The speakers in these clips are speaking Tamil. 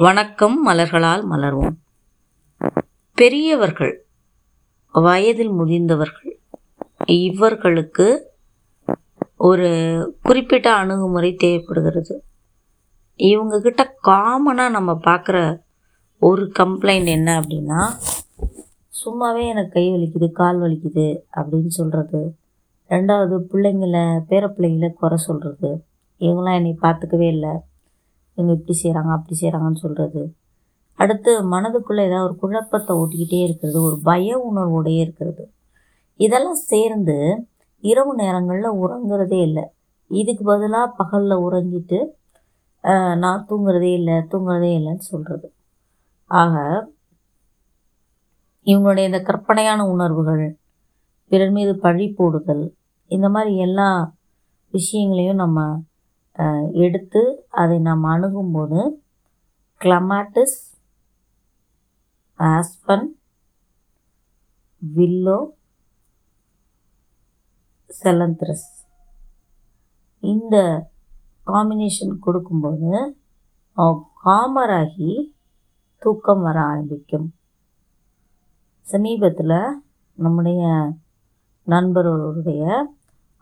வணக்கம் மலர்களால் மலர்வோம். பெரியவர்கள் வயதில் முதிர்ந்தவர்கள் இவர்களுக்கு ஒரு குறிப்பிட்ட அணுகுமுறை தேவைப்படுகிறது. இவங்கக்கிட்ட காமனாக நம்ம பார்க்குற ஒரு கம்ப்ளைண்ட் என்ன அப்படின்னா சும்மாவே எனக்கு கை வலிக்குது கால் வலிக்குது அப்படின்னு சொல்கிறது ரெண்டாவது பிள்ளைங்கள பேர பிள்ளைங்கள குறை சொல்கிறது இவங்களாம் என்னை பார்த்துக்கவே இல்லை. இவங்க இப்படி செய்கிறாங்க அப்படி செய்கிறாங்கன்னு சொல்கிறது அடுத்து மனதுக்குள்ளே ஏதாவது ஒரு குழப்பத்தை ஓட்டிக்கிட்டே இருக்கிறது ஒரு பய உணர்வோடையே இருக்கிறது. இதெல்லாம் சேர்ந்து இரவு நேரங்களில் உறங்குறதே இல்லை. இதுக்கு பதிலாக பகலில் உறங்கிட்டு நான் தூங்குறதே இல்லை தூங்குறதே இல்லைன்னு சொல்கிறது ஆக இவங்களுடைய இந்த கற்பனையான உணர்வுகள் பிறர் மீது பழி போடுதல் இந்த மாதிரி எல்லா விஷயங்களையும் நம்ம எடுத்து அதை நாம் அணுகும்போது கிளமாட்டிஸ் ஆஸ்பன் வில்லோ செலந்த்ரஸ் இந்த காம்பினேஷன் கொடுக்கும்போது காமராகி தூக்கம் வர ஆரம்பிக்கும். சமீபத்தில் நம்முடைய நண்பர்களுடைய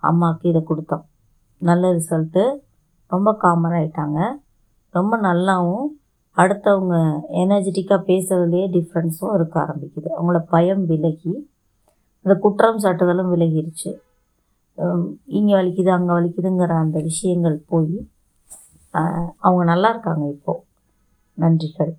அம்மாவுக்கு இதை கொடுத்தோம். நல்ல ரிசல்ட்டு ரொம்ப காமன் ஆகிட்டாங்க ரொம்ப நல்லாவும் அடுத்தவங்க எனர்ஜெட்டிக்காக பேசுகிறதுலேயே டிஃப்ரென்ஸும் இருக்க ஆரம்பிக்குது. அவங்கள பயம் விலகி அந்த குற்றம் சாட்டுதலும் விலகிருச்சு. இங்கே வலிக்குது அங்கே வலிக்குதுங்கிற அந்த விஷயங்கள் போய் அவங்க நல்லா இருக்காங்க இப்போது நன்றிகள்.